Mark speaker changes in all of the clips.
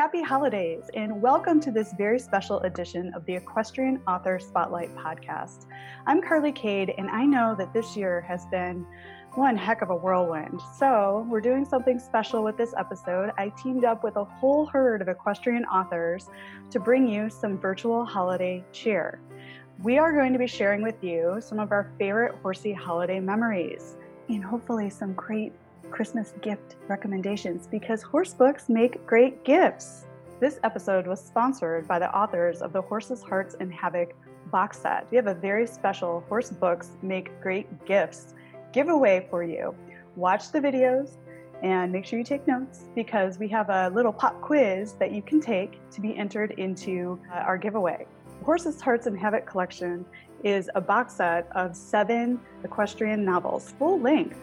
Speaker 1: happy holidays, and welcome to this very special edition of the Equestrian Author Spotlight podcast. I'm Carly Kade, and I know that this year has been one heck of a whirlwind. So, we're doing something special with this episode. I teamed up with a whole herd of equestrian authors to bring you some virtual holiday cheer. We are going to be sharing with you some of our favorite horsey holiday memories and hopefully some great Christmas gift recommendations because horse books make great gifts. This episode was sponsored by the authors of the Horses, Hearts, and Havoc box set. We have a very special Horse Books Make Great Gifts giveaway for you. Watch the videos and make sure you take notes because we have a little pop quiz that you can take to be entered into uh, our giveaway. Horses, Hearts, and Havoc collection is a box set of seven equestrian novels, full length,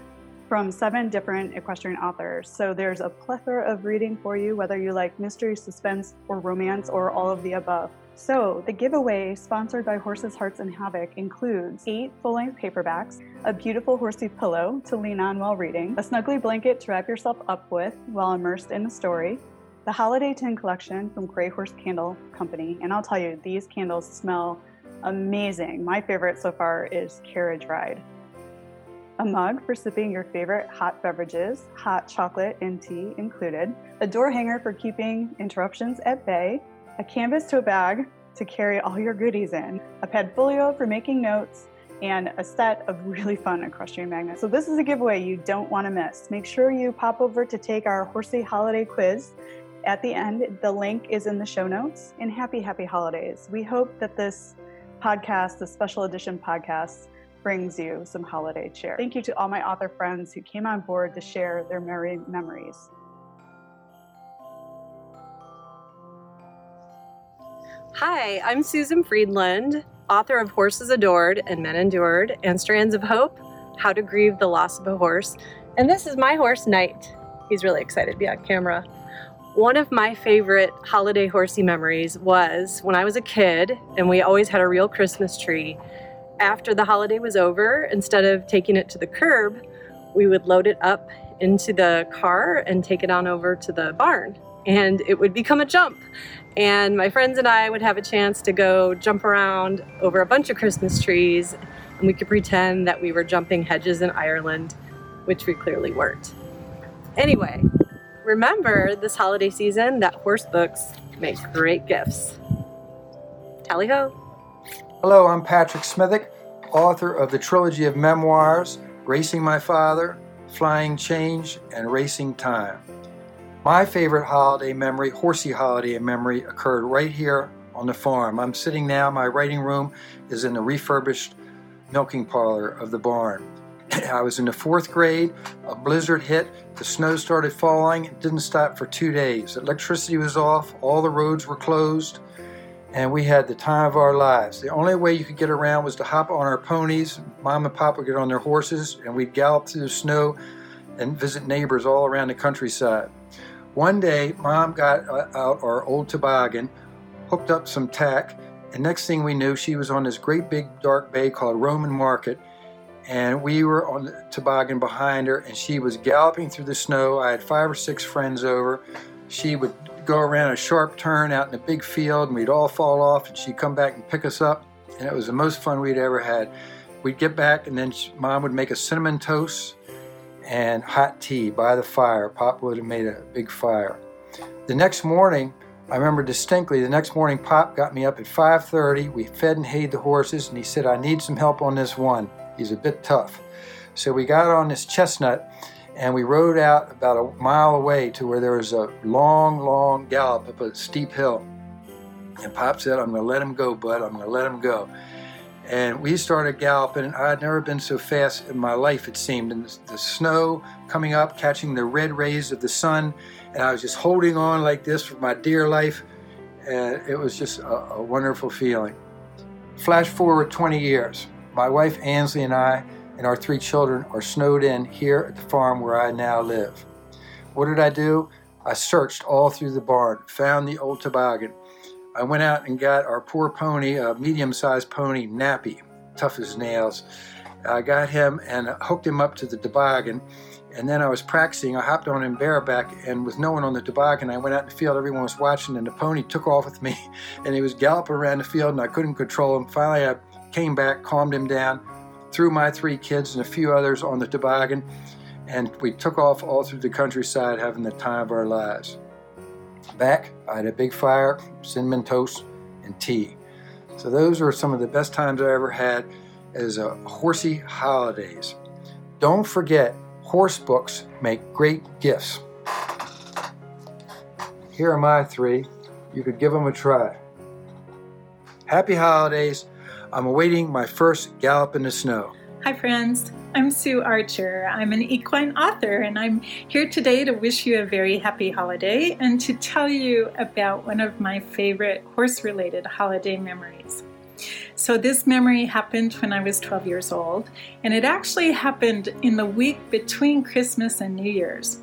Speaker 1: from seven different equestrian authors. So there's a plethora of reading for you, whether you like mystery, suspense, or romance, or all of the above. So, the giveaway sponsored by Horses, Hearts, and Havoc includes eight full length paperbacks, a beautiful horsey pillow to lean on while reading, a snuggly blanket to wrap yourself up with while immersed in the story, the Holiday Tin Collection from Grey Horse Candle Company. And I'll tell you, these candles smell amazing. My favorite so far is Carriage Ride. A mug for sipping your favorite hot beverages, hot chocolate and tea included, a door hanger for keeping interruptions at bay, a canvas tote bag to carry all your goodies in, a padfolio for making notes, and a set of really fun equestrian magnets. So this is a giveaway you don't want to miss. Make sure you pop over to take our horsey holiday quiz at the end. The link is in the show notes. And happy, happy holidays. We hope that this podcast, the special edition podcast, brings you some holiday cheer. Thank you to all my author friends who came on board to share their merry memories.
Speaker 2: Hi, I'm Susan Friedland, author of Horses Adored and Men Endured and Strands of Hope How to Grieve the Loss of a Horse. And this is my horse, Knight. He's really excited to be on camera. One of my favorite holiday horsey memories was when I was a kid and we always had a real Christmas tree. After the holiday was over, instead of taking it to the curb, we would load it up into the car and take it on over to the barn and it would become a jump. And my friends and I would have a chance to go jump around over a bunch of Christmas trees, and we could pretend that we were jumping hedges in Ireland, which we clearly weren't. Anyway, remember this holiday season that horse books make great gifts. Tally ho!
Speaker 3: Hello, I'm Patrick Smithwick, author of the trilogy of memoirs Racing My Father, Flying Change, and Racing Time. My favorite holiday memory, horsey holiday memory, occurred right here on the farm. I'm sitting now, my writing room is in the refurbished milking parlor of the barn. I was in the fourth grade, a blizzard hit, the snow started falling, it didn't stop for two days. Electricity was off, all the roads were closed, and we had the time of our lives. The only way you could get around was to hop on our ponies. Mom and Pop would get on their horses, and we'd gallop through the snow and visit neighbors all around the countryside. One day, mom got uh, out our old toboggan, hooked up some tack, and next thing we knew, she was on this great big dark bay called Roman Market. And we were on the toboggan behind her, and she was galloping through the snow. I had five or six friends over. She would go around a sharp turn out in a big field, and we'd all fall off, and she'd come back and pick us up. And it was the most fun we'd ever had. We'd get back, and then mom would make a cinnamon toast and hot tea by the fire. Pop would have made a big fire. The next morning, I remember distinctly, the next morning Pop got me up at 5.30. We fed and hayed the horses, and he said, I need some help on this one. He's a bit tough. So we got on this chestnut, and we rode out about a mile away to where there was a long, long gallop up a steep hill. And Pop said, I'm going to let him go, bud. I'm going to let him go. And we started galloping. And i'd never been so fast in my life it seemed. And the, snow coming up catching the red rays of the sun and i was just holding on like this for my dear life. And it was just a, a wonderful feeling. Flash forward 20 years. My wife ansley and i and our three children are snowed in here at the farm where i now live what did i do i searched all through the barn found the old toboggan I went out and got our poor pony, a medium sized pony, Nappy, tough as nails. I got him and hooked him up to the toboggan. And then I was practicing. I hopped on him bareback, and with no one on the toboggan, I went out in the field. Everyone was watching, and the pony took off with me, and he was galloping around the field, and I couldn't control him. Finally, I came back, calmed him down, threw my three kids and a few others on the toboggan, and we took off all through the countryside, having the time of our lives. Back, I had a big fire, cinnamon toast, and tea. So those were some of the best times I ever had as a horsey holidays. Don't forget, horse books make great gifts. Here are my three. You could give them a try. Happy holidays. I'm awaiting my first gallop in the snow.
Speaker 4: Hi, friends. I'm Sue Archer. I'm an equine author, and I'm here today to wish you a very happy holiday and to tell you about one of my favorite horse related holiday memories. So, this memory happened when I was 12 years old, and it actually happened in the week between Christmas and New Year's.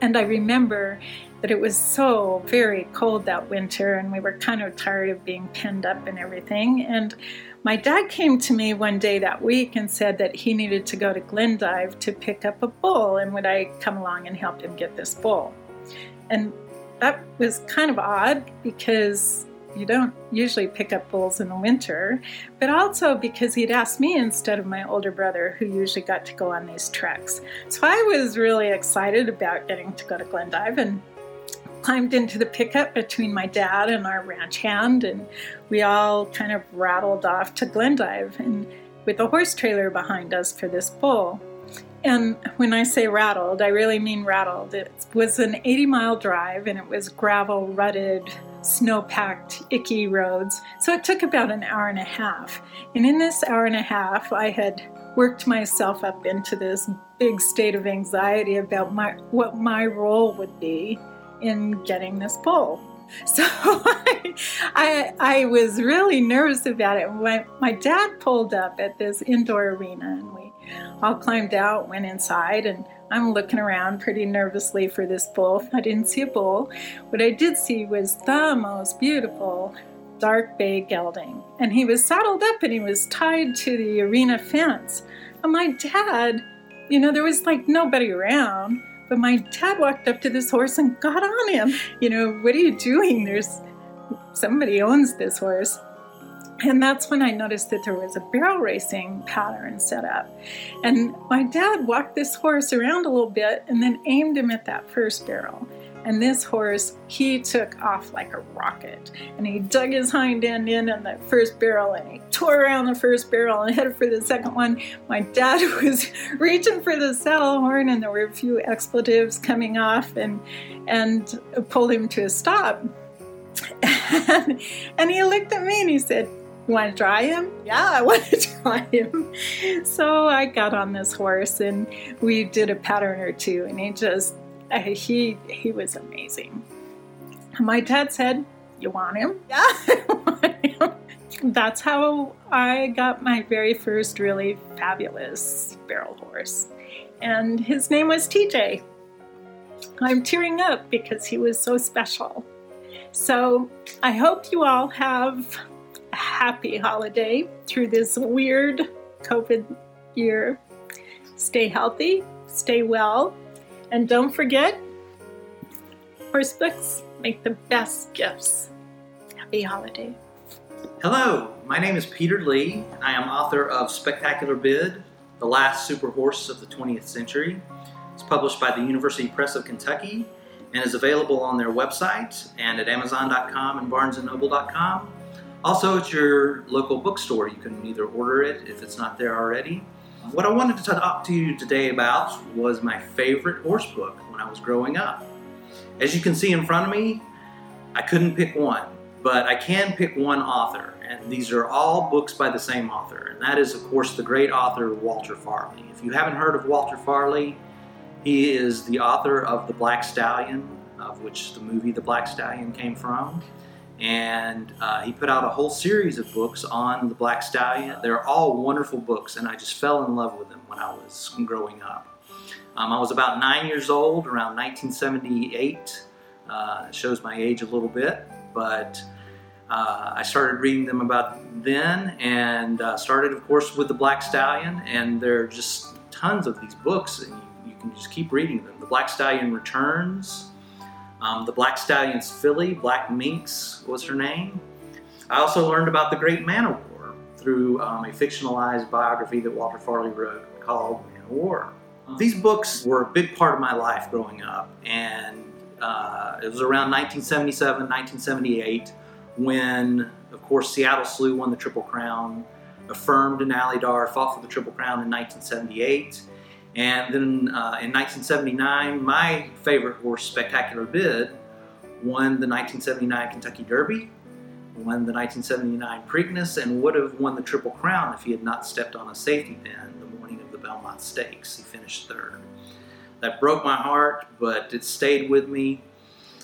Speaker 4: And I remember that it was so very cold that winter, and we were kind of tired of being penned up and everything. And my dad came to me one day that week and said that he needed to go to Glendive to pick up a bull, and would I come along and help him get this bull? And that was kind of odd because you don't usually pick up bulls in the winter, but also because he'd asked me instead of my older brother, who usually got to go on these treks. So I was really excited about getting to go to Glendive and climbed into the pickup between my dad and our ranch hand, and we all kind of rattled off to Glendive and with a horse trailer behind us for this bull. And when I say rattled, I really mean rattled. It was an 80 mile drive and it was gravel, rutted, snow packed, icky roads. So it took about an hour and a half. And in this hour and a half, I had worked myself up into this big state of anxiety about my, what my role would be in getting this bull. So I, I, I, was really nervous about it. When my dad pulled up at this indoor arena and we all climbed out, went inside, and I'm looking around pretty nervously for this bull. I didn't see a bull. What I did see was the most beautiful dark bay gelding. And he was saddled up and he was tied to the arena fence. And my dad, you know, there was like nobody around, but my dad walked up to this horse and got on him. You know, what are you doing? There's somebody owns this horse. And that's when I noticed that there was a barrel racing pattern set up. And my dad walked this horse around a little bit and then aimed him at that first barrel. And this horse, he took off like a rocket. And he dug his hind end in on the first barrel and he tore around the first barrel and headed for the second one. My dad was reaching for the saddle horn and there were a few expletives coming off and, and pulled him to a stop. And, and he looked at me and he said, you want to try him? Yeah, I want to try him. So I got on this horse and we did a pattern or two, and he just Uh, he he was amazing. My dad said, "You want him?" Yeah, want him. That's how I got my very first really fabulous barrel horse, and his name was TJ. I'm tearing up because he was so special. So I hope you all have a happy holiday through this weird COVID year. Stay healthy, stay well, and don't forget horse books make the best gifts. Happy holiday.
Speaker 5: Hello, my name is Peter Lee. I am author of Spectacular Bid, The Last Super Horse of the 20th Century. It's published by the University Press of Kentucky and is available on their website and at Amazon.com and BarnesandNoble.com. Also, at your local bookstore, you can either order it if it's not there already. What I wanted to talk to you today about was my favorite horse book when I was growing up. As you can see in front of me, I couldn't pick one, but I can pick one author, and these are all books by the same author, and that is, of course, the great author Walter Farley. If you haven't heard of Walter Farley, he is the author of The Black Stallion, of which the movie The Black Stallion came from and uh, he put out a whole series of books on the Black Stallion. They're all wonderful books, and I just fell in love with them when I was growing up. Um, I was about nine years old, around 1978. Uh, shows my age a little bit, but uh, I started reading them about then and uh, started, of course, with the Black Stallion. And there are just tons of these books, and you, you can just keep reading them. The Black Stallion Returns, um, the Black Stallion's filly, Black Minx was her name. I also learned about the Great Man o' War through um, a fictionalized biography that Walter Farley wrote called Man o' War. These books were a big part of my life growing up, and uh, it was around 1977, 1978 when, of course, Seattle Slew won the Triple Crown, Affirmed in Alydar, fought for the Triple Crown in 1978. And then uh, in 1979, my favorite horse, Spectacular Bid, won the 1979 Kentucky Derby, won the 1979 Preakness, and would have won the Triple Crown if he had not stepped on a safety pin the morning of the Belmont Stakes. He finished third. That broke my heart, but it stayed with me.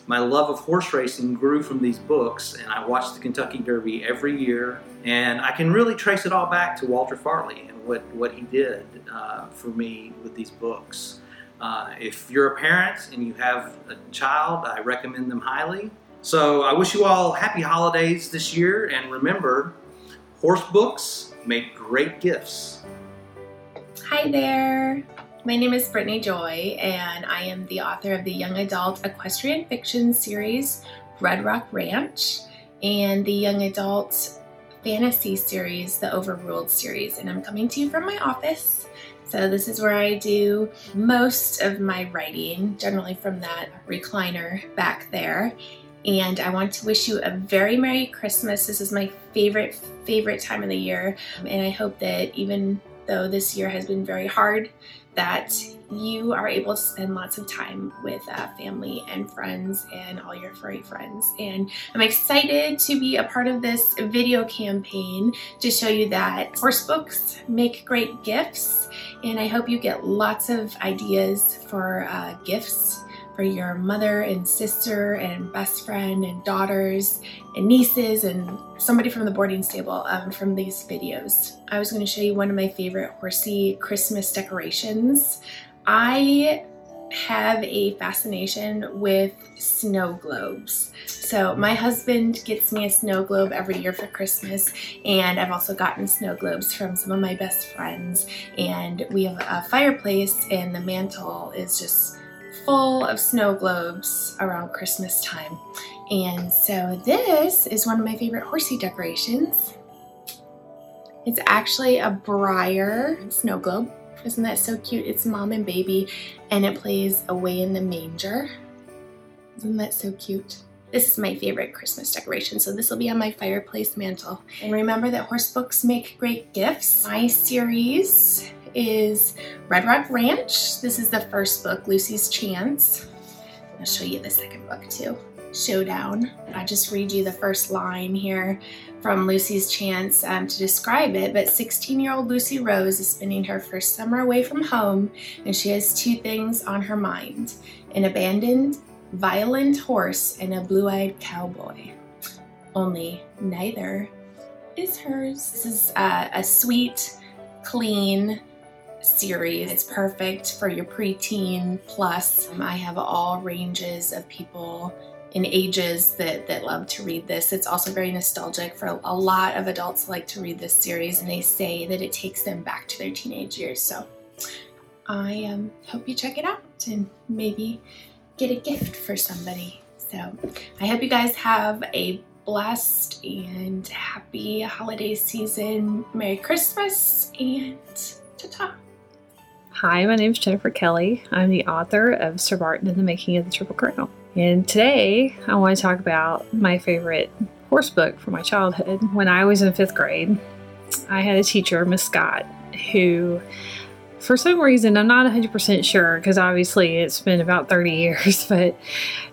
Speaker 5: My love of horse racing grew from these books, and I watched the Kentucky Derby every year. And I can really trace it all back to Walter Farley what, what he did uh, for me with these books. Uh, if you're a parent and you have a child, I recommend them highly. So I wish you all happy holidays this year, and remember, horse books make great gifts.
Speaker 6: Hi there. My name is Brittany Joy, and I am the author of the young adult equestrian fiction series Red Rock Ranch and the young adult fantasy series, the Overruled series. And I'm coming to you from my office. So, this is where I do most of my writing, generally from that recliner back there. And I want to wish you a very Merry Christmas. This is my favorite, favorite time of the year. And I hope that even though this year has been very hard, that you are able to spend lots of time with uh, family and friends and all your furry friends. And I'm excited to be a part of this video campaign to show you that horse books make great gifts. And I hope you get lots of ideas for uh, gifts for your mother and sister and best friend and daughters and nieces and somebody from the boarding stable um, from these videos. I was going to show you one of my favorite horsey Christmas decorations. I have a fascination with snow globes. So my husband gets me a snow globe every year for Christmas and I've also gotten snow globes from some of my best friends and we have a fireplace and the mantle is just full of snow globes around Christmas time. And so this is one of my favorite horsey decorations. It's actually a Breyer snow globe. Isn't that so cute? It's mom and baby and it plays away in the manger. Isn't that so cute? This is my favorite Christmas decoration, so this will be on my fireplace mantle. And remember that horse books make great gifts. My series is Red Rock Ranch. This is the first book, Lucy's Chance. I'll show you the second book too, Showdown. I just read you the first line here from Lucy's Chance um, to describe it. But 16 year old Lucy Rose is spending her first summer away from home, and she has two things on her mind an abandoned, violent horse and a blue eyed cowboy. Only neither is hers. This is uh, a sweet, clean, series. It's perfect for your preteen plus. Um, I have all ranges of people in ages that, that love to read this. It's also very nostalgic for a lot of adults like to read this series and they say that it takes them back to their teenage years. So I um, hope you check it out and maybe get a gift for somebody. So I hope you guys have a blessed and happy holiday season. Merry Christmas and ta-ta.
Speaker 2: Hi, my name is Jennifer Kelly. I'm the author of Sir Barton and the Making of the Triple Crown. And today I want to talk about my favorite horse book from my childhood. When I was in fifth grade, I had a teacher, Miss Scott, who for some reason, I'm not 100% sure because obviously it's been about 30 years, but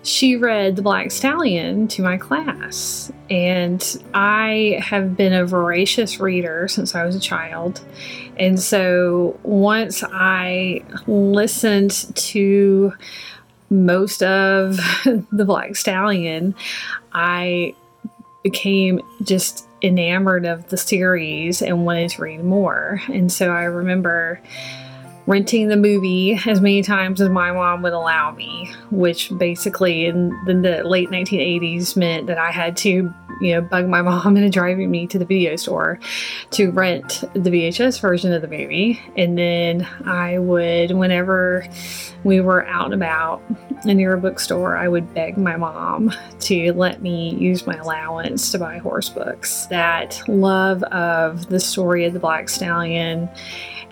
Speaker 2: she read The Black Stallion to my class. And I have been a voracious reader since I was a child. And so once I listened to most of The Black Stallion, I became just enamored of the series and wanted to read more. And so I remember
Speaker 7: renting the movie as many times as my mom would allow me, which basically in the, late 1980s meant that I had to, you know, bug my mom into driving me to the video store to rent the VHS version of the movie. And then I would, whenever we were out and about near a bookstore, I would beg my mom to let me use my allowance to buy horse books. That love of the story of the Black Stallion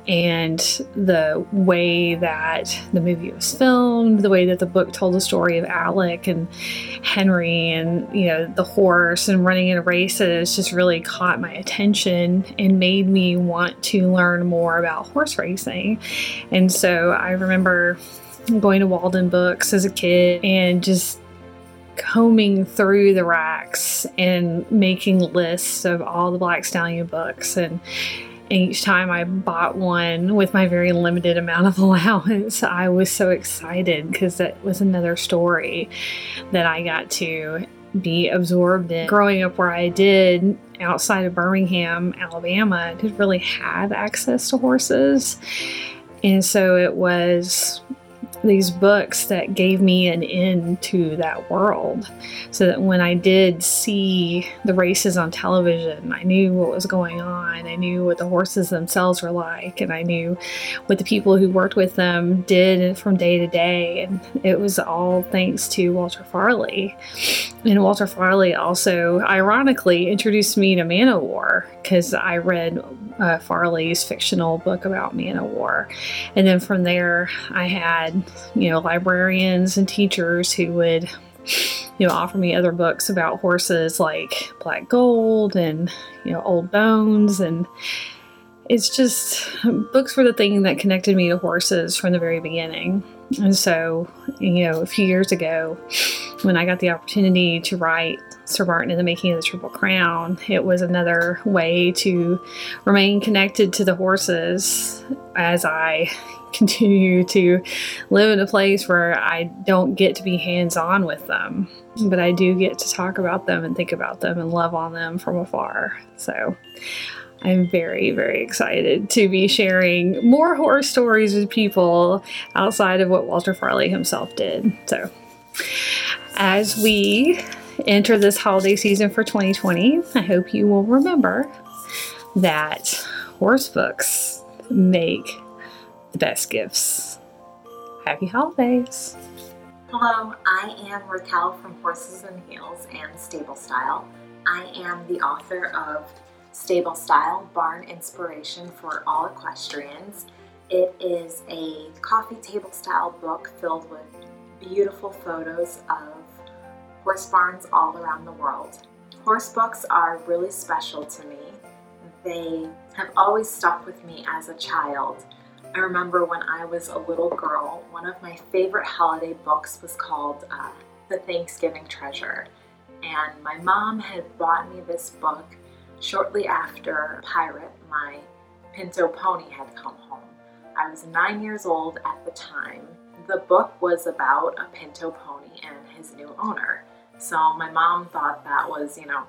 Speaker 7: and the way that the movie was filmed, the way that the book told the story of Alec and Henry and you know the horse and running in races just really caught my attention and made me want to learn more about horse racing. And so I remember going to Walden Books as a kid and just combing through the racks and making lists of all the Black Stallion books and each time I bought one with my very limited amount of allowance, I was so excited because that was another story that I got to be absorbed in. Growing up where I did outside of Birmingham, Alabama, I didn't really have access to horses. And so it was these books that gave me an in to that world so that when I did see the races on television, I knew what was going on. I knew what the horses themselves were like, and I knew what the people who worked with them did from day to day. And it was all thanks to Walter Farley. And Walter Farley also, ironically, introduced me to Man o' War because I read uh, Farley's fictional book about Man o' War. And then from there, I had you know, librarians and teachers who would, you know, offer me other books about horses like Black Gold and, you know, Old Bones. And it's just books were the thing that connected me to horses from the very beginning. And so, you know, a few years ago, when I got the opportunity to write Sir Barton and the Making of the Triple Crown, it was another way to remain connected to the horses as I continue to live in a place where I don't get to be hands on with them, but I do get to talk about them and think about them and love on them from afar. So I'm very, very excited to be sharing more horror stories with people outside of what Walter Farley himself did. So as we enter this holiday season for 2020, I hope you will remember that horse books make the best gifts. Happy holidays!
Speaker 8: Hello, I am Raquel from Horses and Heels and Stable Style. I am the author of Stable Style Barn Inspiration for All Equestrians. It is a coffee table style book filled with beautiful photos of horse barns all around the world. Horse books are really special to me. They have always stuck with me as a child I remember when I was a little girl, one of my favorite holiday books was called uh, The Thanksgiving Treasure. And my mom had bought me this book shortly after Pirate, my pinto pony, had come home. I was nine years old at the time. The book was about a pinto pony and his new owner. So my mom thought that was, you know,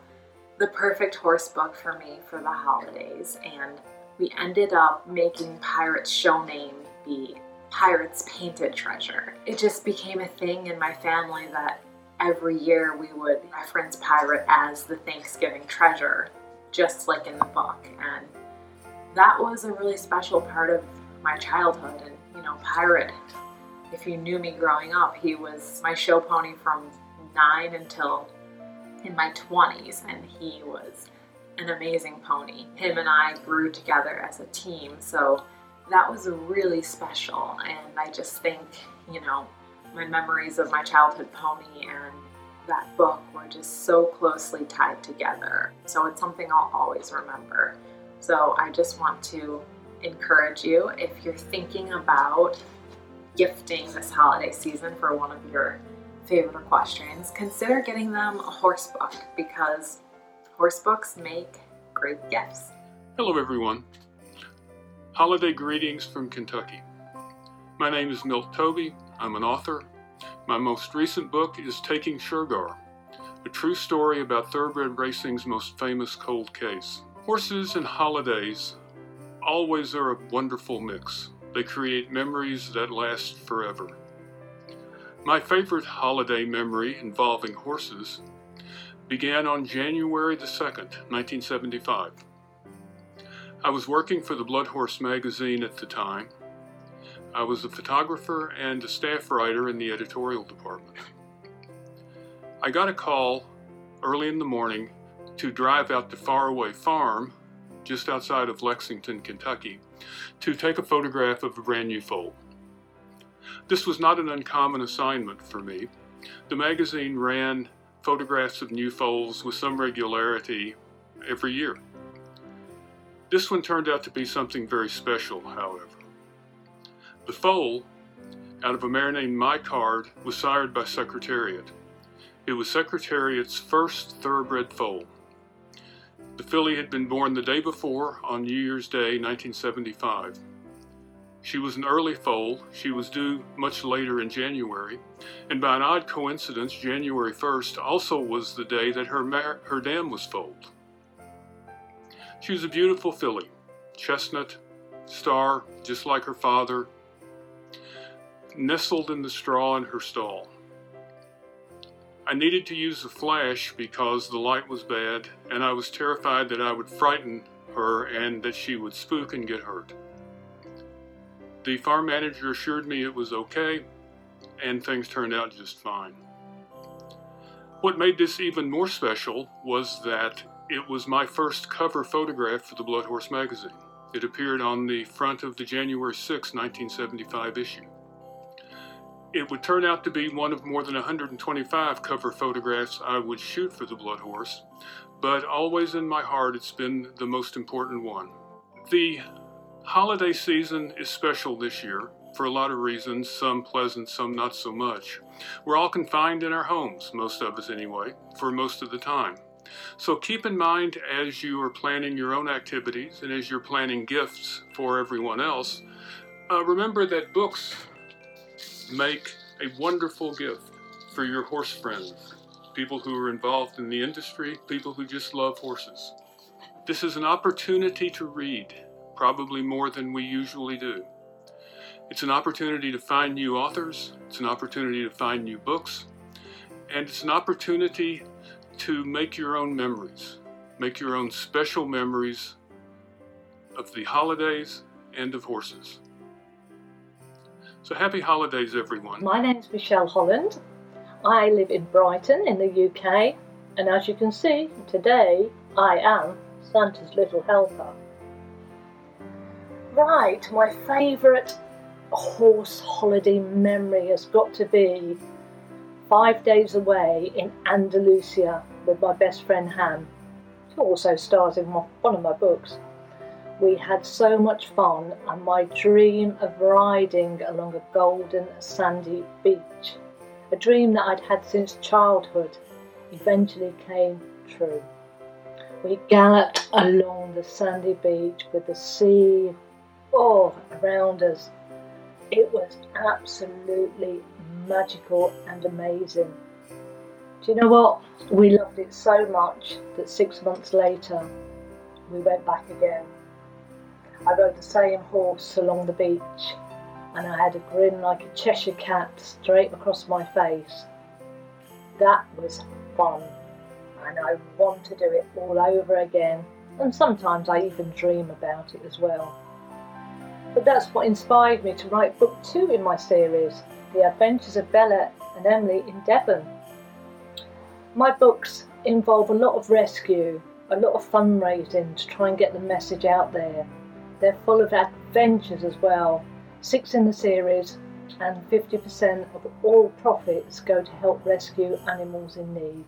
Speaker 8: the perfect horse book for me for the holidays. And we ended up making Pirate's show name be Pirate's Painted Treasure. It just became a thing in my family that every year we would reference Pirate as the Thanksgiving treasure, just like in the book. And that was a really special part of my childhood. And, you know, Pirate, if you knew me growing up, he was my show pony from nine until in my 20s, and he was an amazing pony. Him and I grew together as a team, so that was really special. And I just think, you know, my memories of my childhood pony and that book were just so closely tied together. So it's something I'll always remember. So I just want to encourage you if you're thinking about gifting this holiday season for one of your favorite equestrians, consider getting them a horse book because Horse books make great gifts.
Speaker 9: Hello, everyone. Holiday greetings from Kentucky. My name is Milt Toby. I'm an author. My most recent book is Taking Shergar, a true story about thoroughbred racing's most famous cold case. Horses and holidays always are a wonderful mix. They create memories that last forever. My favorite holiday memory involving horses began on January the 2nd, 1975. I was working for the Blood Horse magazine at the time. I was a photographer and a staff writer in the editorial department. I got a call early in the morning to drive out to Faraway Farm, just outside of Lexington, Kentucky, to take a photograph of a brand new foal. This was not an uncommon assignment for me. The magazine ran photographs of new foals with some regularity every year. This one turned out to be something very special, however. The foal, out of a mare named My Card, was sired by Secretariat. It was Secretariat's first thoroughbred foal. The filly had been born the day before, on New Year's Day, 1975. She was an early foal. She was due much later in January, and by an odd coincidence, January 1st also was the day that her, her dam was foaled. She was a beautiful filly, chestnut, star, just like her father, nestled in the straw in her stall. I needed to use a flash because the light was bad, and I was terrified that I would frighten her and that she would spook and get hurt. The farm manager assured me it was okay, and things turned out just fine. What made this even more special was that it was my first cover photograph for the Blood Horse magazine. It appeared on the front of the January 6, 1975 issue. It would turn out to be one of more than 125 cover photographs I would shoot for the Blood Horse, but always in my heart it's been the most important one. The holiday season is special this year for a lot of reasons, some pleasant, some not so much. We're all confined in our homes, most of us anyway, for most of the time. So keep in mind as you are planning your own activities and as you're planning gifts for everyone else, uh, remember that books make a wonderful gift for your horse friends, people who are involved in the industry, people who just love horses. This is an opportunity to read, probably more than we usually do. It's an opportunity to find new authors, it's an opportunity to find new books, and it's an opportunity to make your own memories, make your own special memories of the holidays and of horses. So happy holidays, everyone.
Speaker 10: My name is Michelle Holland. I live in Brighton in the UK, and as you can see, today I am Santa's little helper. Right, my favourite horse holiday memory has got to be five days away in Andalusia with my best friend Han, who also stars in one of my books. We had so much fun, and my dream of riding along a golden sandy beach, a dream that I'd had since childhood, eventually came true. We galloped along the sandy beach with the sea all around us. It was absolutely magical and amazing. Do you know what? We loved it so much that six months later we went back again. I rode the same horse along the beach and I had a grin like a Cheshire cat straight across my face. That was fun and I want to do it all over again and sometimes I even dream about it as well. But that's what inspired me to write book two in my series, The Adventures of Bella and Emily in Devon. My books involve a lot of rescue, a lot of fundraising to try and get the message out there. They're full of adventures as well, six in the series, and 50% of all profits go to help rescue animals in need.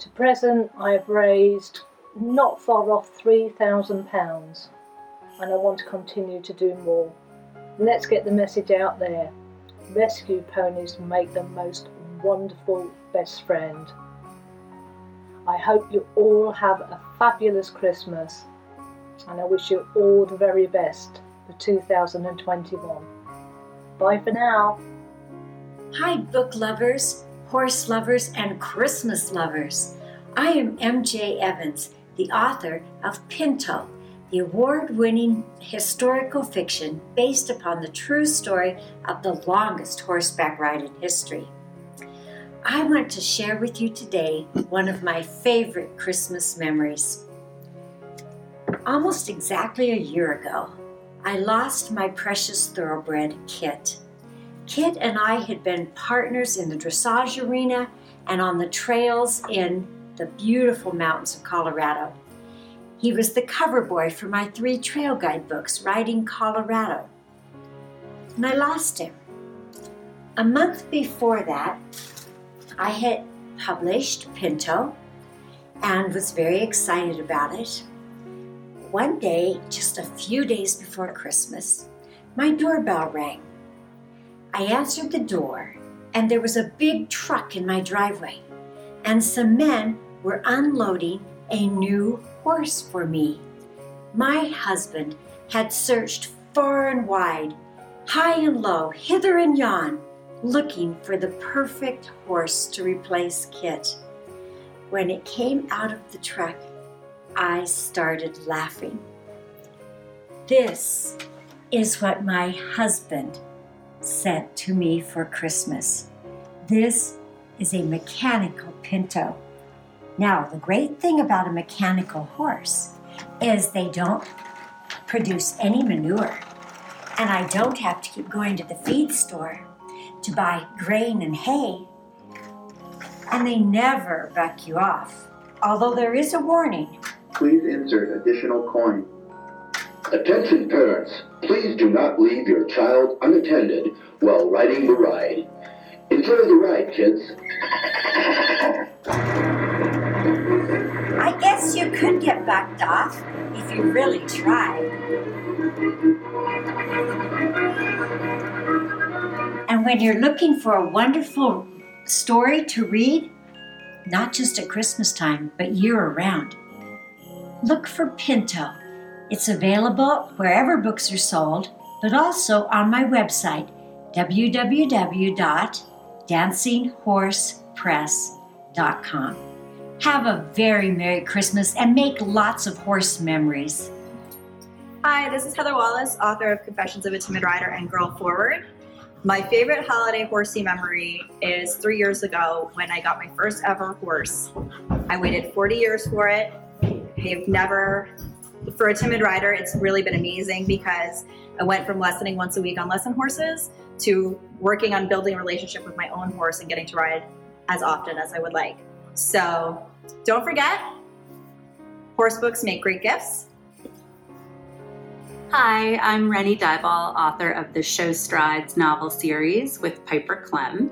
Speaker 10: To present, I have raised not far off £3,000 and I want to continue to do more. Let's get the message out there. Rescue ponies make the most wonderful best friend. I hope you all have a fabulous Christmas and I wish you all the very best for 2021. Bye for now.
Speaker 11: Hi, book lovers, horse lovers, and Christmas lovers. I am MJ Evans, the author of Pinto the award winning historical fiction based upon the true story of the longest horseback ride in history. I want to share with you today one of my favorite Christmas memories. Almost exactly a year ago, I lost my precious thoroughbred, Kit. Kit and I had been partners in the dressage arena and on the trails in the beautiful mountains of Colorado. He was the cover boy for my three trail guide books, Riding Colorado. And I lost him. A month before that, I had published Pinto and was very excited about it. One day, just a few days before Christmas, my doorbell rang. I answered the door, and there was a big truck in my driveway, and some men were unloading a new horse for me. My husband had searched far and wide, high and low, hither and yon, looking for the perfect horse to replace Kit. When it came out of the truck, I started laughing. This is what my husband sent to me for Christmas. This is a mechanical pinto. Now, the great thing about a mechanical horse is they don't produce any manure, and I don't have to keep going to the feed store to buy grain and hay, and they never buck you off. Although there is a warning.
Speaker 12: Please insert additional coin. Attention parents, please do not leave your child unattended while riding the ride. Enjoy the ride, kids.
Speaker 11: I guess you could get bucked off if you really tried. And when you're looking for a wonderful story to read, not just at Christmas time, but year round, look for Pinto. It's available wherever books are sold, but also on my website, www.dancinghorsepress.com. Have a very Merry Christmas and make lots of horse memories.
Speaker 13: Hi, this is Heather Wallace, author of Confessions of a Timid Rider and Girl Forward. My favorite holiday horsey memory is three years ago when I got my first ever horse. I waited 40 years for it. I've never, for a timid rider, it's really been amazing because I went from lessoning once a week on lesson horses to working on building a relationship with my own horse and getting to ride as often as I would like. So don't forget, horse books make great gifts.
Speaker 14: Hi, I'm Rennie Dyball, author of the Show Strides novel series with Piper Klemm.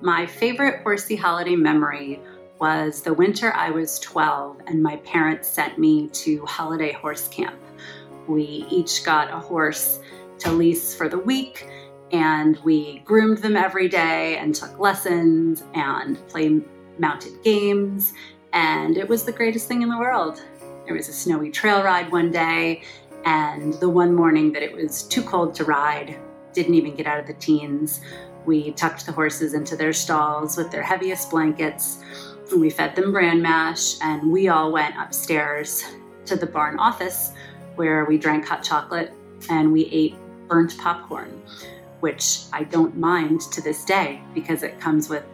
Speaker 14: My favorite horsey holiday memory was the winter I was 12 and my parents sent me to holiday horse camp. We each got a horse to lease for the week and we groomed them every day and took lessons and played mounted games and it was the greatest thing in the world. There was a snowy trail ride one day and the one morning that it was too cold to ride, didn't even get out of the teens, we tucked the horses into their stalls with their heaviest blankets. We fed them bran mash, and we all went upstairs to the barn office where we drank hot chocolate and we ate burnt popcorn, which I don't mind to this day because it comes with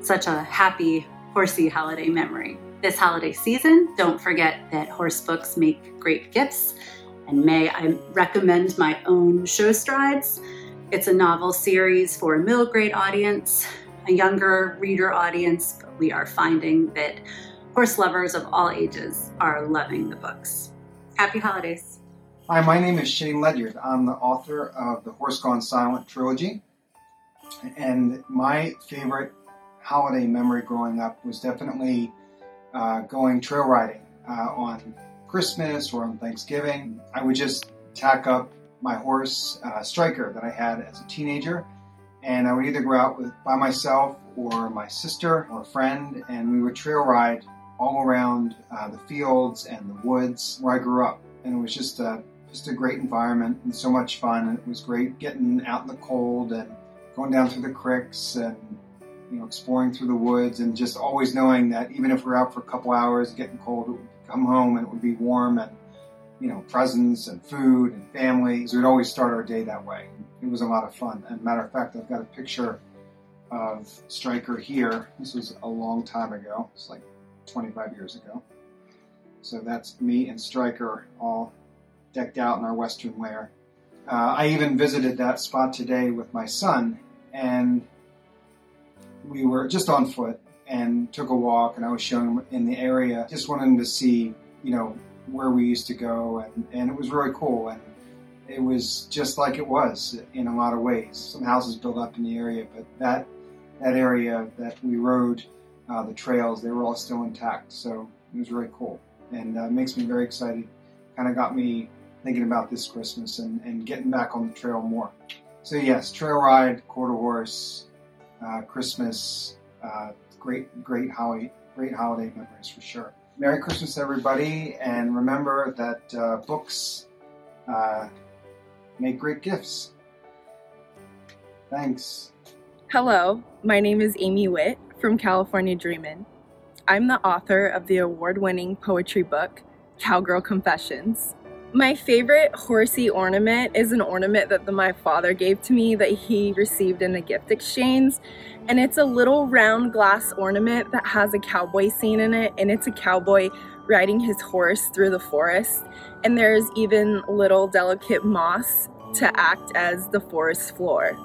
Speaker 14: such a happy, horsey holiday memory. This holiday season, don't forget that horse books make great gifts and may I recommend my own Show Strides. It's a novel series for a middle grade audience, a younger reader audience, we are finding that horse lovers of all ages are loving the books. Happy holidays.
Speaker 15: Hi, my name is Shane Ledyard. I'm the author of the Horse Gone Silent trilogy. And my favorite holiday memory growing up was definitely uh, going trail riding uh, on Christmas or on Thanksgiving, I would just tack up my horse uh, Striker that I had as a teenager, and I would either go out with by myself or my sister or a friend, and we would trail ride all around uh, the fields and the woods where I grew up, and it was just a just a great environment and so much fun. And it was great getting out in the cold and going down through the creeks and you know exploring through the woods and just always knowing that even if we're out for a couple hours getting cold come home and it would be warm and you know, presents and food and family. So we'd always start our day that way. It was a lot of fun. And matter of fact, I've got a picture of Striker here. This was a long time ago. It's like 25 years ago. So that's me and Striker all decked out in our western wear. Uh, I even visited that spot today with my son, and we were just on foot and took a walk, and I was showing him in the area, just wanting to see, you know, where we used to go, and, and it was really cool. And it was just like it was in a lot of ways. Some houses built up in the area, but that that area that we rode, uh, the trails, they were all still intact. So it was really cool, and uh, makes me very excited. Kind of got me thinking about this Christmas and, and getting back on the trail more. So yes, trail ride, quarter horse, uh, Christmas, uh, great, great holiday, great holiday memories for sure. Merry Christmas, everybody, and remember that uh, books uh, make great gifts. Thanks.
Speaker 16: Hello, my name is Amy Witt from California Dreamin'. I'm the author of the award winning poetry book, Cowgirl Confessions. My favorite horsey ornament is an ornament that the, my father gave to me that he received in a gift exchange. And it's a little round glass ornament that has a cowboy scene in it, and it's a cowboy riding his horse through the forest. And there's even little delicate moss to act as the forest floor.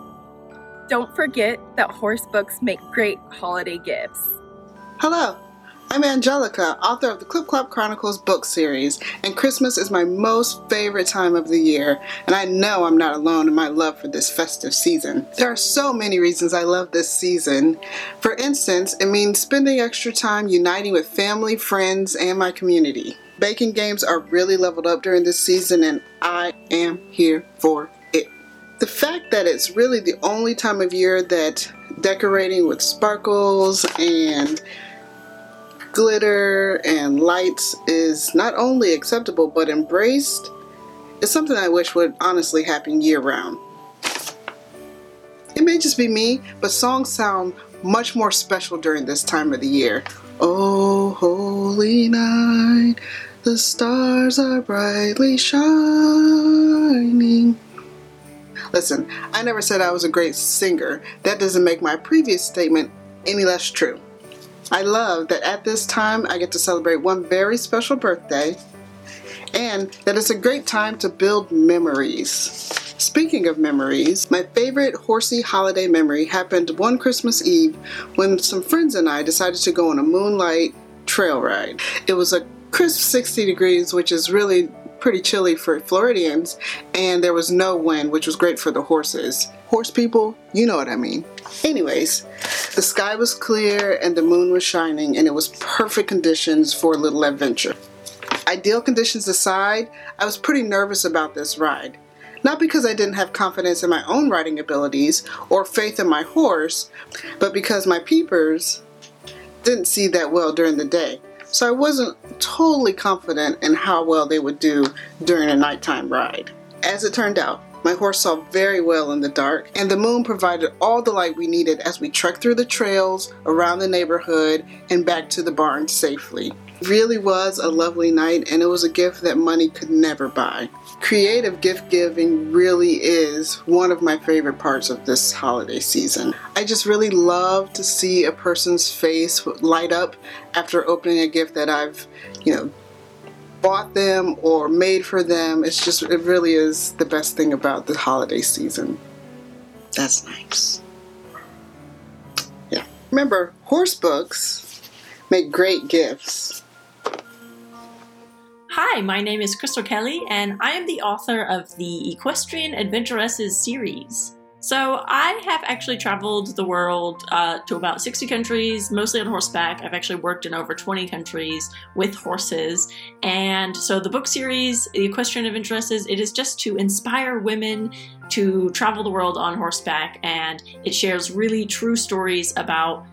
Speaker 16: Don't forget that horse books make great holiday gifts.
Speaker 17: Hello, I'm Angelica, author of the Clip Clop Chronicles book series, and Christmas is my most favorite time of the year, and I know I'm not alone in my love for this festive season. There are so many reasons I love this season. For instance, it means spending extra time uniting with family, friends, and my community. Baking games are really leveled up during this season, and I am here for it. The fact that it's really the only time of year that decorating with sparkles and glitter and lights is not only acceptable but embraced is something I wish would honestly happen year round. It may just be me, but songs sound much more special during this time of the year. Oh, holy night, the stars are brightly shining. Listen, I never said I was a great singer. That doesn't make my previous statement any less true. I love that at this time I get to celebrate one very special birthday and that it's a great time to build memories. Speaking of memories, my favorite horsey holiday memory happened one Christmas Eve when some friends and I decided to go on a moonlight trail ride. It was a crisp 60 degrees, which is really pretty chilly for Floridians, and there was no wind, which was great for the horses. Horse people, you know what I mean. Anyways, the sky was clear and the moon was shining, and it was perfect conditions for a little adventure. Ideal conditions aside, I was pretty nervous about this ride. Not because I didn't have confidence in my own riding abilities or faith in my horse, but because my peepers didn't see that well during the day. So I wasn't totally confident in how well they would do during a nighttime ride. As it turned out, my horse saw very well in the dark, and the moon provided all the light we needed as we trekked through the trails, around the neighborhood, and back to the barn safely. It really was a lovely night, and it was a gift that money could never buy. Creative gift giving really is one of my favorite parts of this holiday season. I just really love to see a person's face light up after opening a gift that I've, you know, bought them or made for them. It's just, it really is the best thing about the holiday season. That's nice. Yeah. Remember, horse books make great gifts.
Speaker 18: Hi, my name is Crystal Kelly, and I am the author of the Equestrian Adventuresses series. So, I have actually traveled the world uh, to about 60 countries, mostly on horseback. I've actually worked in over 20 countries with horses. And so, the book series, The Equestrian Adventuresses, it is just to inspire women to travel the world on horseback. And it shares really true stories about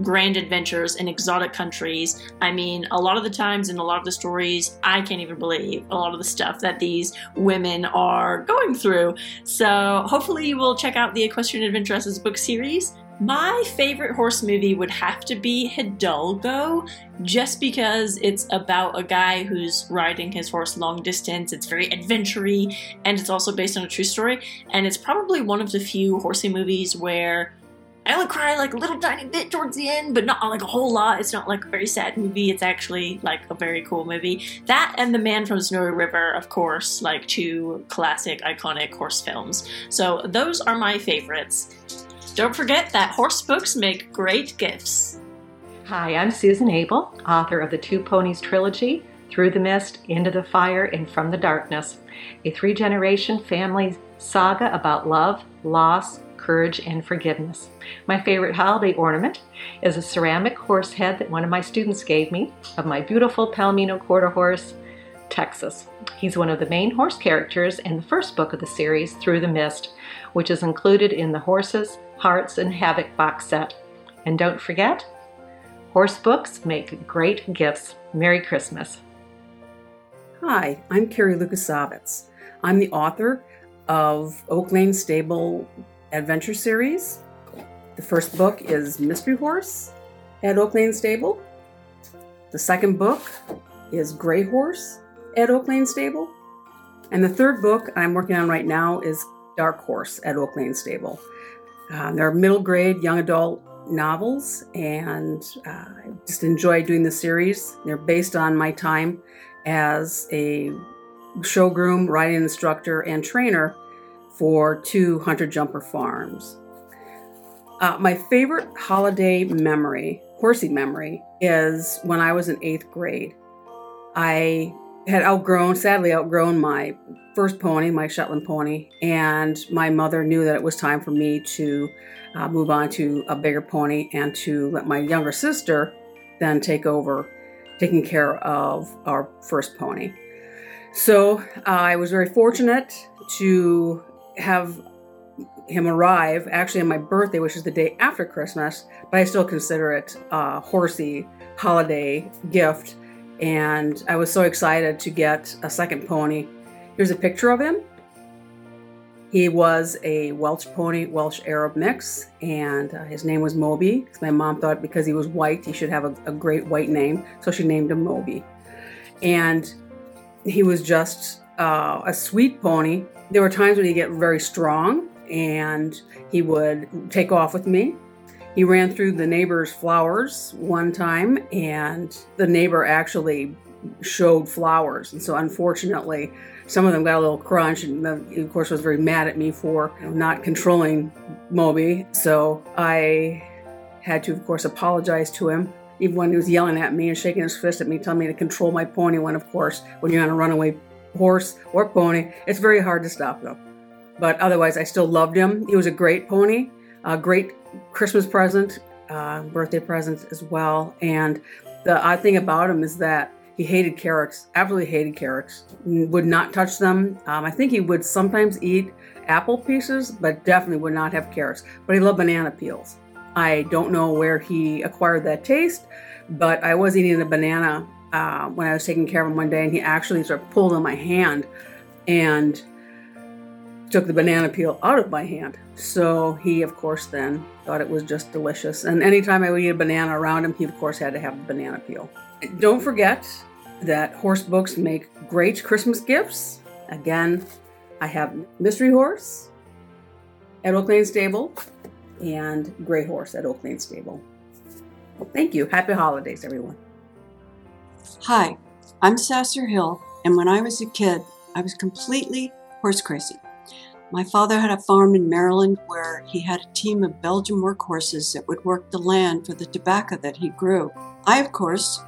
Speaker 18: grand adventures in exotic countries. I mean, a lot of the times in a lot of the stories, I can't even believe a lot of the stuff that these women are going through. So hopefully you will check out the Equestrian Adventuresses book series. My favorite horse movie would have to be Hidalgo, just because it's about a guy who's riding his horse long distance. It's very adventury, and it's also based on a true story. And it's probably one of the few horsey movies where I only cry like a little tiny bit towards the end, but not like a whole lot. It's not like a very sad movie. It's actually like a very cool movie. That and The Man from Snowy River, of course, like two classic, iconic horse films. So those are my favorites. Don't forget that horse books make great gifts.
Speaker 19: Hi, I'm Susan Abel, author of the Two Ponies trilogy, Through the Mist, Into the Fire, and From the Darkness, a three generation family saga about love, loss, courage, and forgiveness. My favorite holiday ornament is a ceramic horse head that one of my students gave me of my beautiful Palomino quarter horse, Texas. He's one of the main horse characters in the first book of the series, Through the Mist, which is included in the Horses, Hearts, and Havoc box set. And don't forget, horse books make great gifts. Merry Christmas.
Speaker 20: Hi, I'm Carrie Lukasovitz. I'm the author of Oak Lane Stable Adventure Series. The first book is Mystery Horse at Oak Lane Stable. The second book is Gray Horse at Oak Lane Stable. And the third book I'm working on right now is Dark Horse at Oak Lane Stable. Um, they're middle grade young adult novels, and uh, I just enjoy doing the series. They're based on my time as a show groom, riding instructor, and trainer for two hunter jumper farms. Uh, my favorite holiday memory, horsey memory, is when I was in eighth grade. I had outgrown, sadly outgrown my first pony, my Shetland pony, and my mother knew that it was time for me to uh, move on to a bigger pony and to let my younger sister then take over taking care of our first pony. So uh, I was very fortunate to have him arrive actually on my birthday, which is the day after Christmas, but I still consider it a horsey holiday gift. And I was so excited to get a second pony. Here's a picture of him. He was a Welsh pony, Welsh Arab mix, and uh, his name was Moby. My mom thought because he was white, he should have a, a great white name, so she named him Moby. And he was just uh, a sweet pony. There were times when he'd get very strong, and he would take off with me. He ran through the neighbor's flowers one time, and the neighbor actually showed flowers. And so, unfortunately, some of them got a little crunch, and of course, was very mad at me for not controlling Moby. So, I had to, of course, apologize to him. Even when he was yelling at me and shaking his fist at me, telling me to control my pony, when, of course, when you're on a runaway horse or pony, it's very hard to stop them. But otherwise, I still loved him. He was a great pony, a great Christmas present, uh, birthday present as well. And the odd thing about him is that he hated carrots, absolutely hated carrots, would not touch them. Um, I think he would sometimes eat apple pieces, but definitely would not have carrots. But he loved banana peels. I don't know where he acquired that taste, but I was eating a banana uh, when I was taking care of him one day, and he actually sort of pulled on my hand and took the banana peel out of my hand. So he, of course, then thought it was just delicious. And anytime I would eat a banana around him, he, of course, had to have the banana peel. Don't forget that horse books make great Christmas gifts. Again, I have Mystery Horse at Oak Lane Stable and Gray Horse at Oak Lane Stable. Thank you. Happy holidays, everyone.
Speaker 21: Hi, I'm Sasscer Hill, and when I was a kid, I was completely horse crazy. My father had a farm in Maryland where he had a team of Belgian workhorses that would work the land for the tobacco that he grew. I, of course,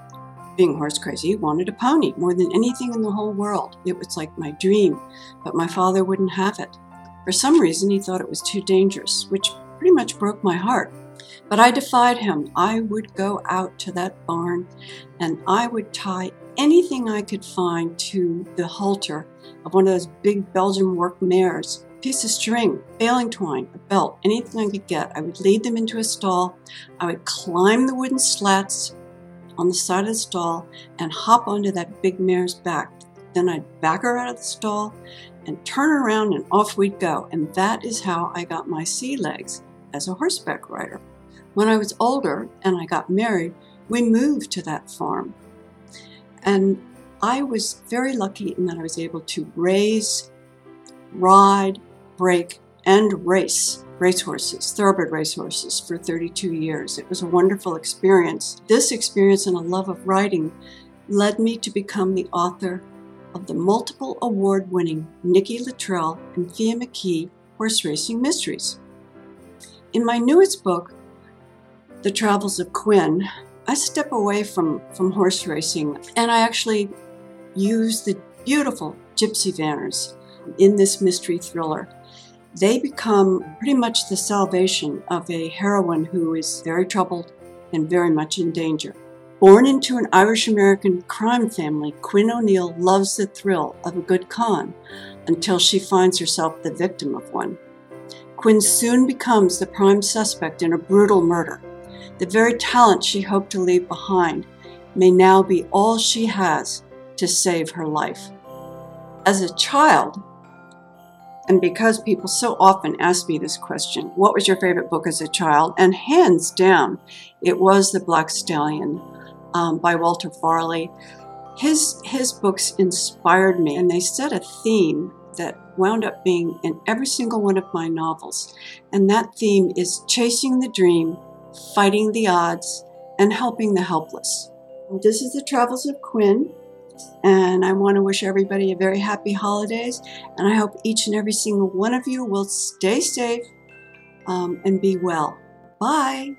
Speaker 21: being horse crazy, wanted a pony more than anything in the whole world. It was like my dream, but my father wouldn't have it. For some reason, he thought it was too dangerous, which pretty much broke my heart. But I defied him. I would go out to that barn and I would tie anything I could find to the halter of one of those big Belgian work mares. Piece of string, baling twine, a belt, anything I could get. I would lead them into a stall. I would climb the wooden slats on the side of the stall and hop onto that big mare's back. Then I'd back her out of the stall and turn around and off we'd go. And that is how I got my sea legs as a horseback rider. When I was older and I got married, we moved to that farm. And I was very lucky in that I was able to raise, ride, break, and race racehorses, thoroughbred racehorses, for 32 years. It was a wonderful experience. This experience and a love of riding led me to become the author of the multiple award winning Nikki Latrelle and Fia McKee Horse Racing Mysteries. In my newest book, The Travels of Quinn, I step away from, from horse racing and I actually use the beautiful gypsy vanners in this mystery thriller. They become pretty much the salvation of a heroine who is very troubled and very much in danger. Born into an Irish American crime family, Quinn O'Neill loves the thrill of a good con until she finds herself the victim of one. Quinn soon becomes the prime suspect in a brutal murder. The very talent she hoped to leave behind may now be all she has to save her life. As a child, and because people so often ask me this question, what was your favorite book as a child? And hands down, it was The Black Stallion um, by Walter Farley. His, his books inspired me, and they set a theme that wound up being in every single one of my novels. And that theme is chasing the dream, fighting the odds, and helping the helpless. This is the Travels of Quinn, and I want to wish everybody a very happy holidays. And I hope each and every single one of you will stay safe um, and be well. Bye.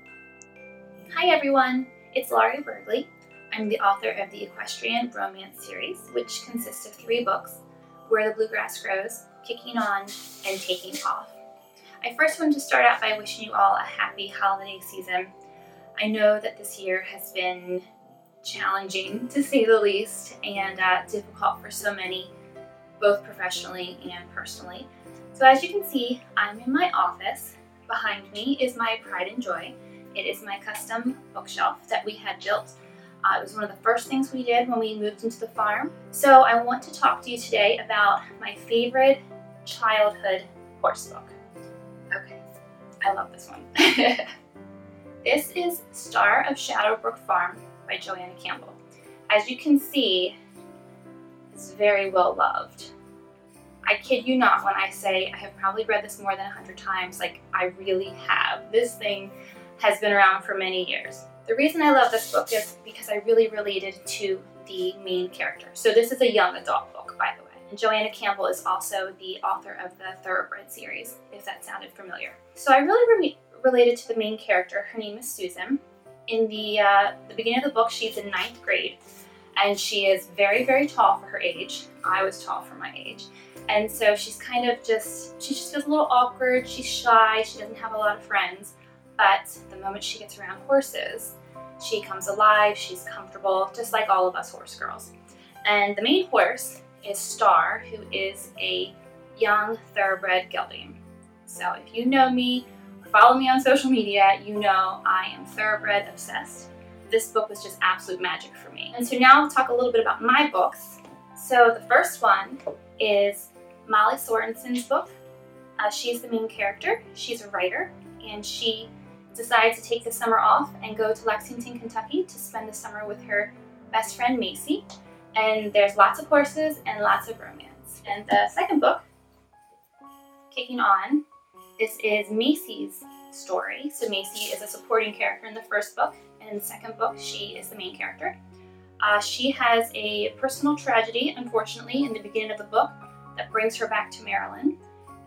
Speaker 22: Hi, everyone. It's Laurie Berglie. I'm the author of the Equestrian Romance series, which consists of three books Where the Bluegrass Grows, Kicking On, and Taking Off. I first want to start out by wishing you all a happy holiday season. I know that this year has been challenging to say the least and uh, difficult for so many, both professionally and personally. So, as you can see, I'm in my office. Behind me is my pride and joy. It is my custom bookshelf that we had built. Uh, it was one of the first things we did when we moved into the farm. So, I want to talk to you today about my favorite childhood horse book. Okay, I love this one. this is Star of Shadowbrook Farm by Joanna Campbell. As you can see, it's very well loved. I kid you not when I say I have probably read this more than 100 times, like I really have. This thing has been around for many years. The reason I love this book is because I really related to the main character. So this is a young adult book, by the way. And Joanna Campbell is also the author of the Thoroughbred series, if that sounded familiar. So I really re related to the main character. Her name is Susan, in the uh, the beginning of the book, she's in ninth grade, and she is very very tall for her age. I was tall for my age, and so she's kind of just she just feels a little awkward. She's shy. She doesn't have a lot of friends. But the moment she gets around horses, she comes alive. She's comfortable, just like all of us horse girls. And the main horse is Star, who is a young thoroughbred gelding. So if you know me, follow me on social media, you know I am thoroughbred obsessed. This book was just absolute magic for me. And so now I'll talk a little bit about my books. So the first one is Molly Sorensen's book. Uh, she's the main character. She's a writer, and she decides to take the summer off and go to Lexington, Kentucky to spend the summer with her best friend Macy. And there's lots of horses and lots of romance. And the second book, Kicking On, this is Macy's story. So Macy is a supporting character in the first book, and in the second book, she is the main character. Uh, she has a personal tragedy, unfortunately, in the beginning of the book that brings her back to Maryland.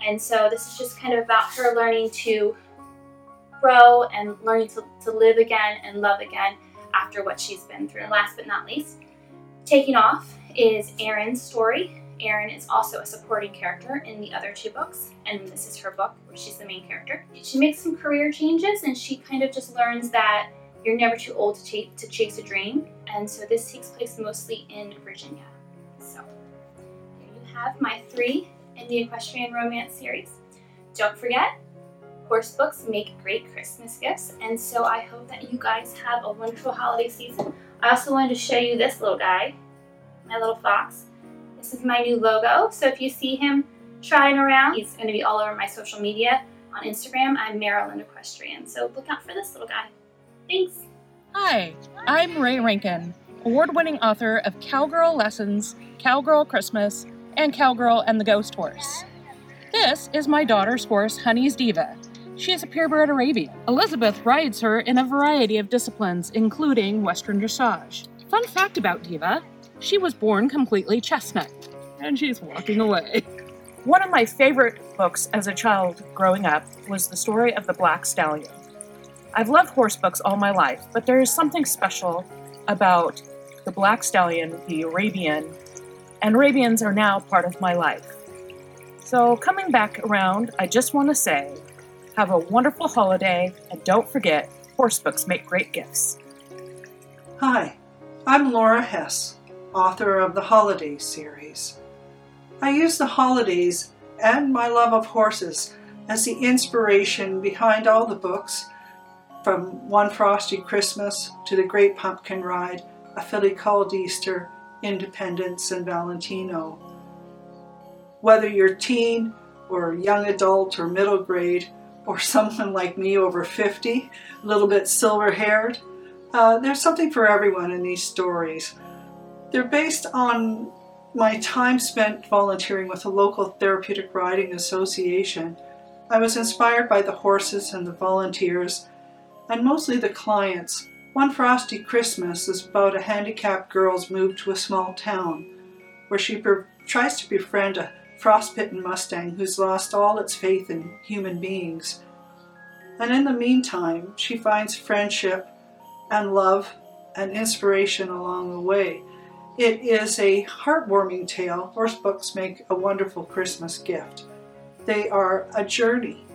Speaker 22: And so this is just kind of about her learning to grow and learning to, to live again and love again after what she's been through. And last but not least, Taking Off is Erin's story. Erin is also a supporting character in the other two books, and this is her book where she's the main character. She makes some career changes and she kind of just learns that you're never too old to, to chase a dream, and so this takes place mostly in Virginia. So, here you have my three in the Equestrian Romance series. Don't forget, horse books make great Christmas gifts, and so I hope that you guys have a wonderful holiday season. I also wanted to show you this little guy, my little fox. This is my new logo, so if you see him trying around, he's going to be all over my social media. On Instagram, I'm Maryland Equestrian, so look out for this little guy. Thanks.
Speaker 23: Hi, I'm Ray Rankin, award winning author of Cowgirl Lessons, Cowgirl Christmas, and Cowgirl and the Ghost Horse. This is my daughter's horse, Honey's Diva. She is a purebred Arabian. Elizabeth rides her in a variety of disciplines, including Western dressage. Fun fact about Diva she was born completely chestnut, and she's walking away. One of my favorite books as a child growing up was the story of the Black Stallion. I've loved horse books all my life, but there is something special about the Black Stallion, the Arabian, and Arabians are now part of my life. So, coming back around, I just want to say have a wonderful holiday, and don't forget, horse books make great gifts.
Speaker 24: Hi, I'm Laura Hess, author of the Holiday series. I use the holidays and my love of horses as the inspiration behind all the books, from One Frosty Christmas to The Great Pumpkin Ride, A Filly Called Easter, Independence, and Valentino. Whether you're teen or young adult or middle grade, or someone like me over 50, a little bit silver haired, uh, there's something for everyone in these stories. They're based on my time spent volunteering with a local therapeutic riding association. I was inspired by the horses and the volunteers, and mostly the clients. One Frosty Christmas is about a handicapped girl's move to a small town where she tries to befriend a frostbitten Mustang who's lost all its faith in human beings. And in the meantime, she finds friendship and love and inspiration along the way. It is a heartwarming tale. Horse books make a wonderful Christmas gift. They are a journey.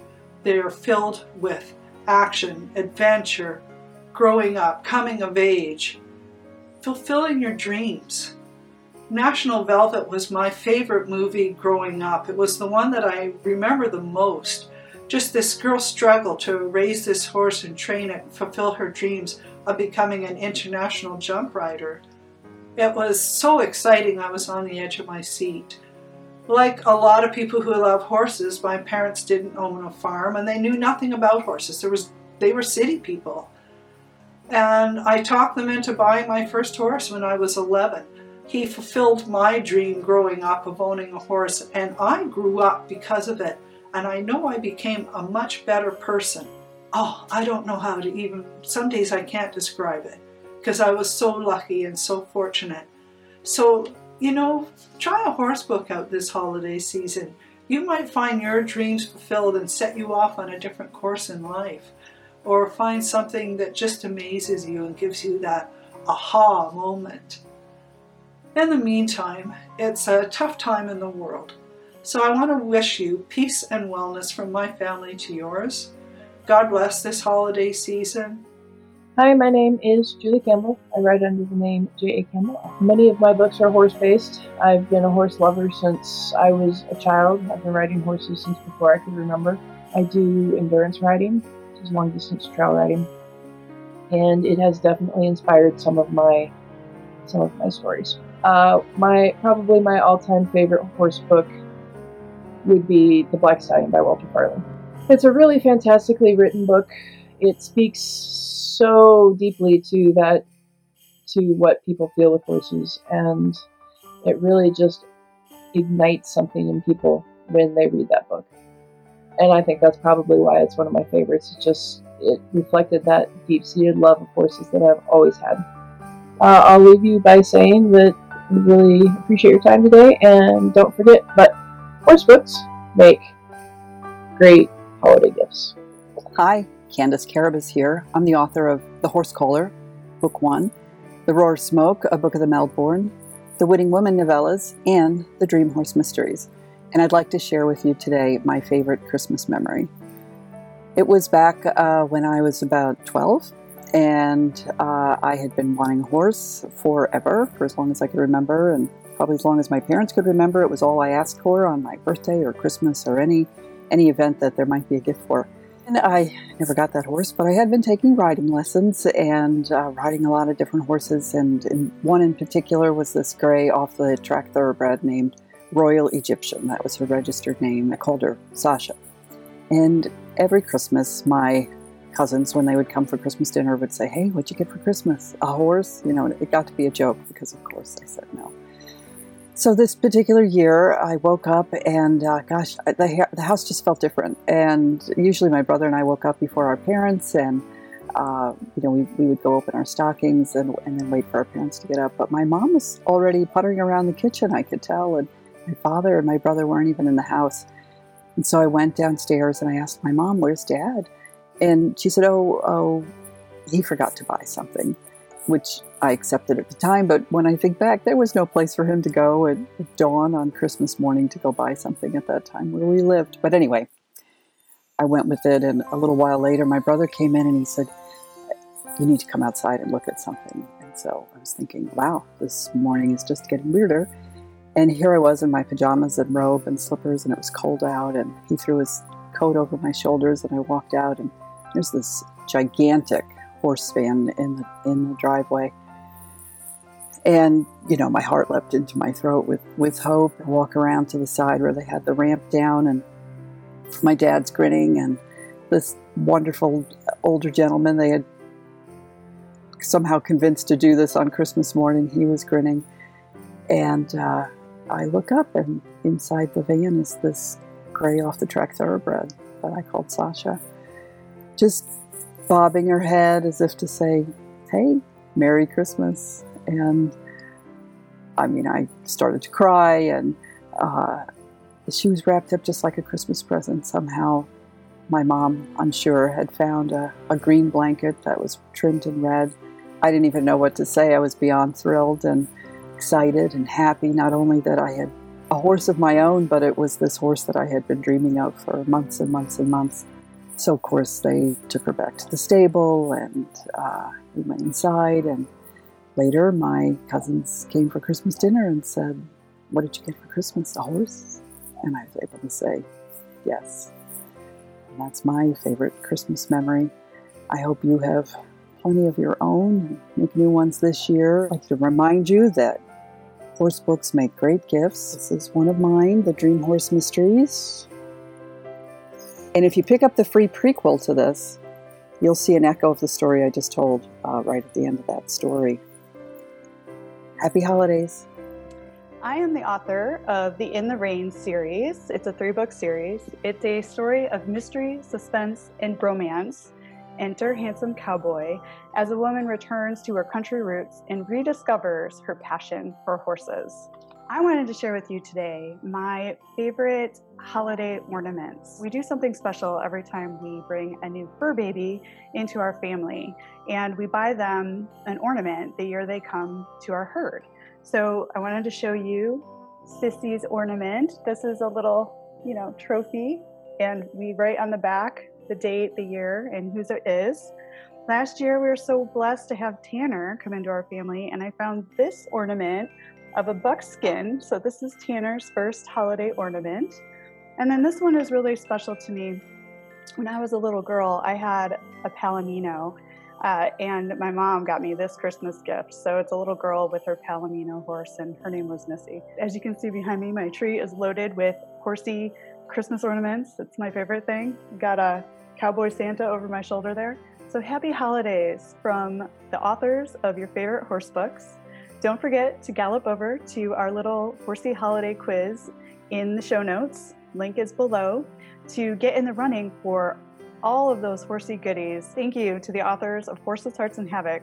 Speaker 24: They are filled with action, adventure, growing up, coming of age, fulfilling your dreams. National Velvet was my favorite movie growing up. It was the one that I remember the most. Just this girl's struggle to raise this horse and train it fulfill her dreams of becoming an international jump rider. It was so exciting, I was on the edge of my seat. Like a lot of people who love horses, my parents didn't own a farm and they knew nothing about horses. There was, they were city people. And I talked them into buying my first horse when I was 11. He fulfilled my dream growing up of owning a horse, and I grew up because of it. And I know I became a much better person. Oh, I don't know how to even, some days I can't describe it because I was so lucky and so fortunate. So, you know, try a horse book out this holiday season. You might find your dreams fulfilled and set you off on a different course in life. Or find something that just amazes you and gives you that aha moment. In the meantime, it's a tough time in the world. So I want to wish you peace and wellness from my family to yours. God bless this holiday season
Speaker 25: Hi, my name is Julie Campbell. I write under the name J.A. Campbell. Many of my books are horse based. I've been a horse lover since I was a child. I've been riding horses since before I could remember. I do endurance riding, which is long distance trail riding, and it has definitely inspired some of my some of my stories. Uh, my probably my all time favorite horse book would be The Black Stallion by Walter Farley. It's a really fantastically written book. It speaks so deeply to that to what people feel with horses and it really just ignites something in people when they read that book. And i think that's probably why it's one of my favorites. It just it reflected that deep-seated love of horses that i've always had. Uh, i'll leave you by saying that we really appreciate your time today and don't forget but horse books make great holiday gifts.
Speaker 26: Hi Candace Carrabus here. I'm the author of The Horse Collar, Book One, The Roar of Smoke, a book of the Melbourne, The Winning Woman novellas, and The Dream Horse Mysteries. And I'd like to share with you today my favorite Christmas memory. It was back uh, when I was about 12, and uh, I had been wanting a horse forever, for as long as I could remember, and probably as long as my parents could remember. It was all I asked for on my birthday or Christmas or any any event that there might be a gift for. And I never got that horse, but I had been taking riding lessons and uh, riding a lot of different horses. And, and one in particular was this gray off the track thoroughbred named Royal Egyptian. That was her registered name. I called her Sasha. And every Christmas, my cousins, when they would come for Christmas dinner, would say, Hey, what'd you get for Christmas? A horse? You know, it got to be a joke because, of course, I said no. So this particular year, I woke up and uh, gosh, the, the house just felt different. And usually my brother and I woke up before our parents and uh, you know, we, we would go open our stockings and, and then wait for our parents to get up. But my mom was already puttering around the kitchen, I could tell. And my father and my brother weren't even in the house. And so I went downstairs and I asked my mom, Where's dad? And she said, Oh, oh, he forgot to buy something, which I accepted at the time. But when I think back, there was no place for him to go at, dawn on Christmas morning to go buy something at that time where we lived. But anyway, I went with it. And a little while later, my brother came in and he said, You need to come outside and look at something. And so I was thinking, Wow, this morning is just getting weirder. And here I was in my pajamas and robe and slippers, and it was cold out. And he threw his coat over my shoulders, and I walked out, and there's this gigantic horse van in the in the driveway. And you know, my heart leapt into my throat with with hope. I walk around to the side where they had the ramp down, and my dad's grinning, and this wonderful older gentleman they had somehow convinced to do this on Christmas morning. He was grinning, and. Uh, I look up, and inside the van is this gray off the track thoroughbred that I called Sasha, just bobbing her head as if to say, Hey, Merry Christmas. And I mean, I started to cry, and uh, she was wrapped up just like a Christmas present. Somehow, my mom, I'm sure, had found a, a green blanket that was trimmed in red. I didn't even know what to say. I was beyond thrilled. And excited and happy, not only that I had a horse of my own, but it was this horse that I had been dreaming of for months and months and months. So, of course, they took her back to the stable and uh, we went inside. And later, my cousins came for Christmas dinner and said, What did you get for Christmas? A horse? And I was able to say, Yes. And that's my favorite Christmas memory. I hope you have plenty of your own make new ones this year. I'd like to remind you that Horse books make great gifts. This is one of mine, The Dream Horse Mysteries. And if you pick up the free prequel to this, you'll see an echo of the story I just told uh, right at the end of that story. Happy holidays.
Speaker 1: I am the author of the In the Rain series. It's a three book series. It's a story of mystery, suspense, and bromance Enter Handsome Cowboy as a woman returns to her country roots and rediscovers her passion for horses. I wanted to share with you today my favorite holiday ornaments. We do something special every time we bring a new fur baby into our family, and we buy them an ornament the year they come to our herd. So I wanted to show you Sissy's ornament. This is a little, you know, trophy, and we write on the back the date, the year, and whose it is. Last year, we were so blessed to have Tanner come into our family, and I found this ornament of a buckskin. So, this is Tanner's first holiday ornament. And then this one is really special to me. When I was a little girl, I had a Palomino, uh, and my mom got me this Christmas gift. So, it's a little girl with her Palomino horse, and her name was Missy. As you can see behind me, my tree is loaded with horsey Christmas ornaments. It's my favorite thing. Got a cowboy Santa over my shoulder there. So happy holidays from the authors of your favorite horse books. Don't forget to gallop over to our little horsey holiday quiz in the show notes. Link is below to get in the running for all of those horsey goodies. Thank you to the authors of Horses, Hearts, and Havoc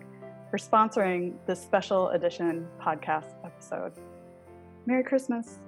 Speaker 1: for sponsoring this special edition podcast episode. Merry Christmas.